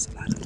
there's a lot of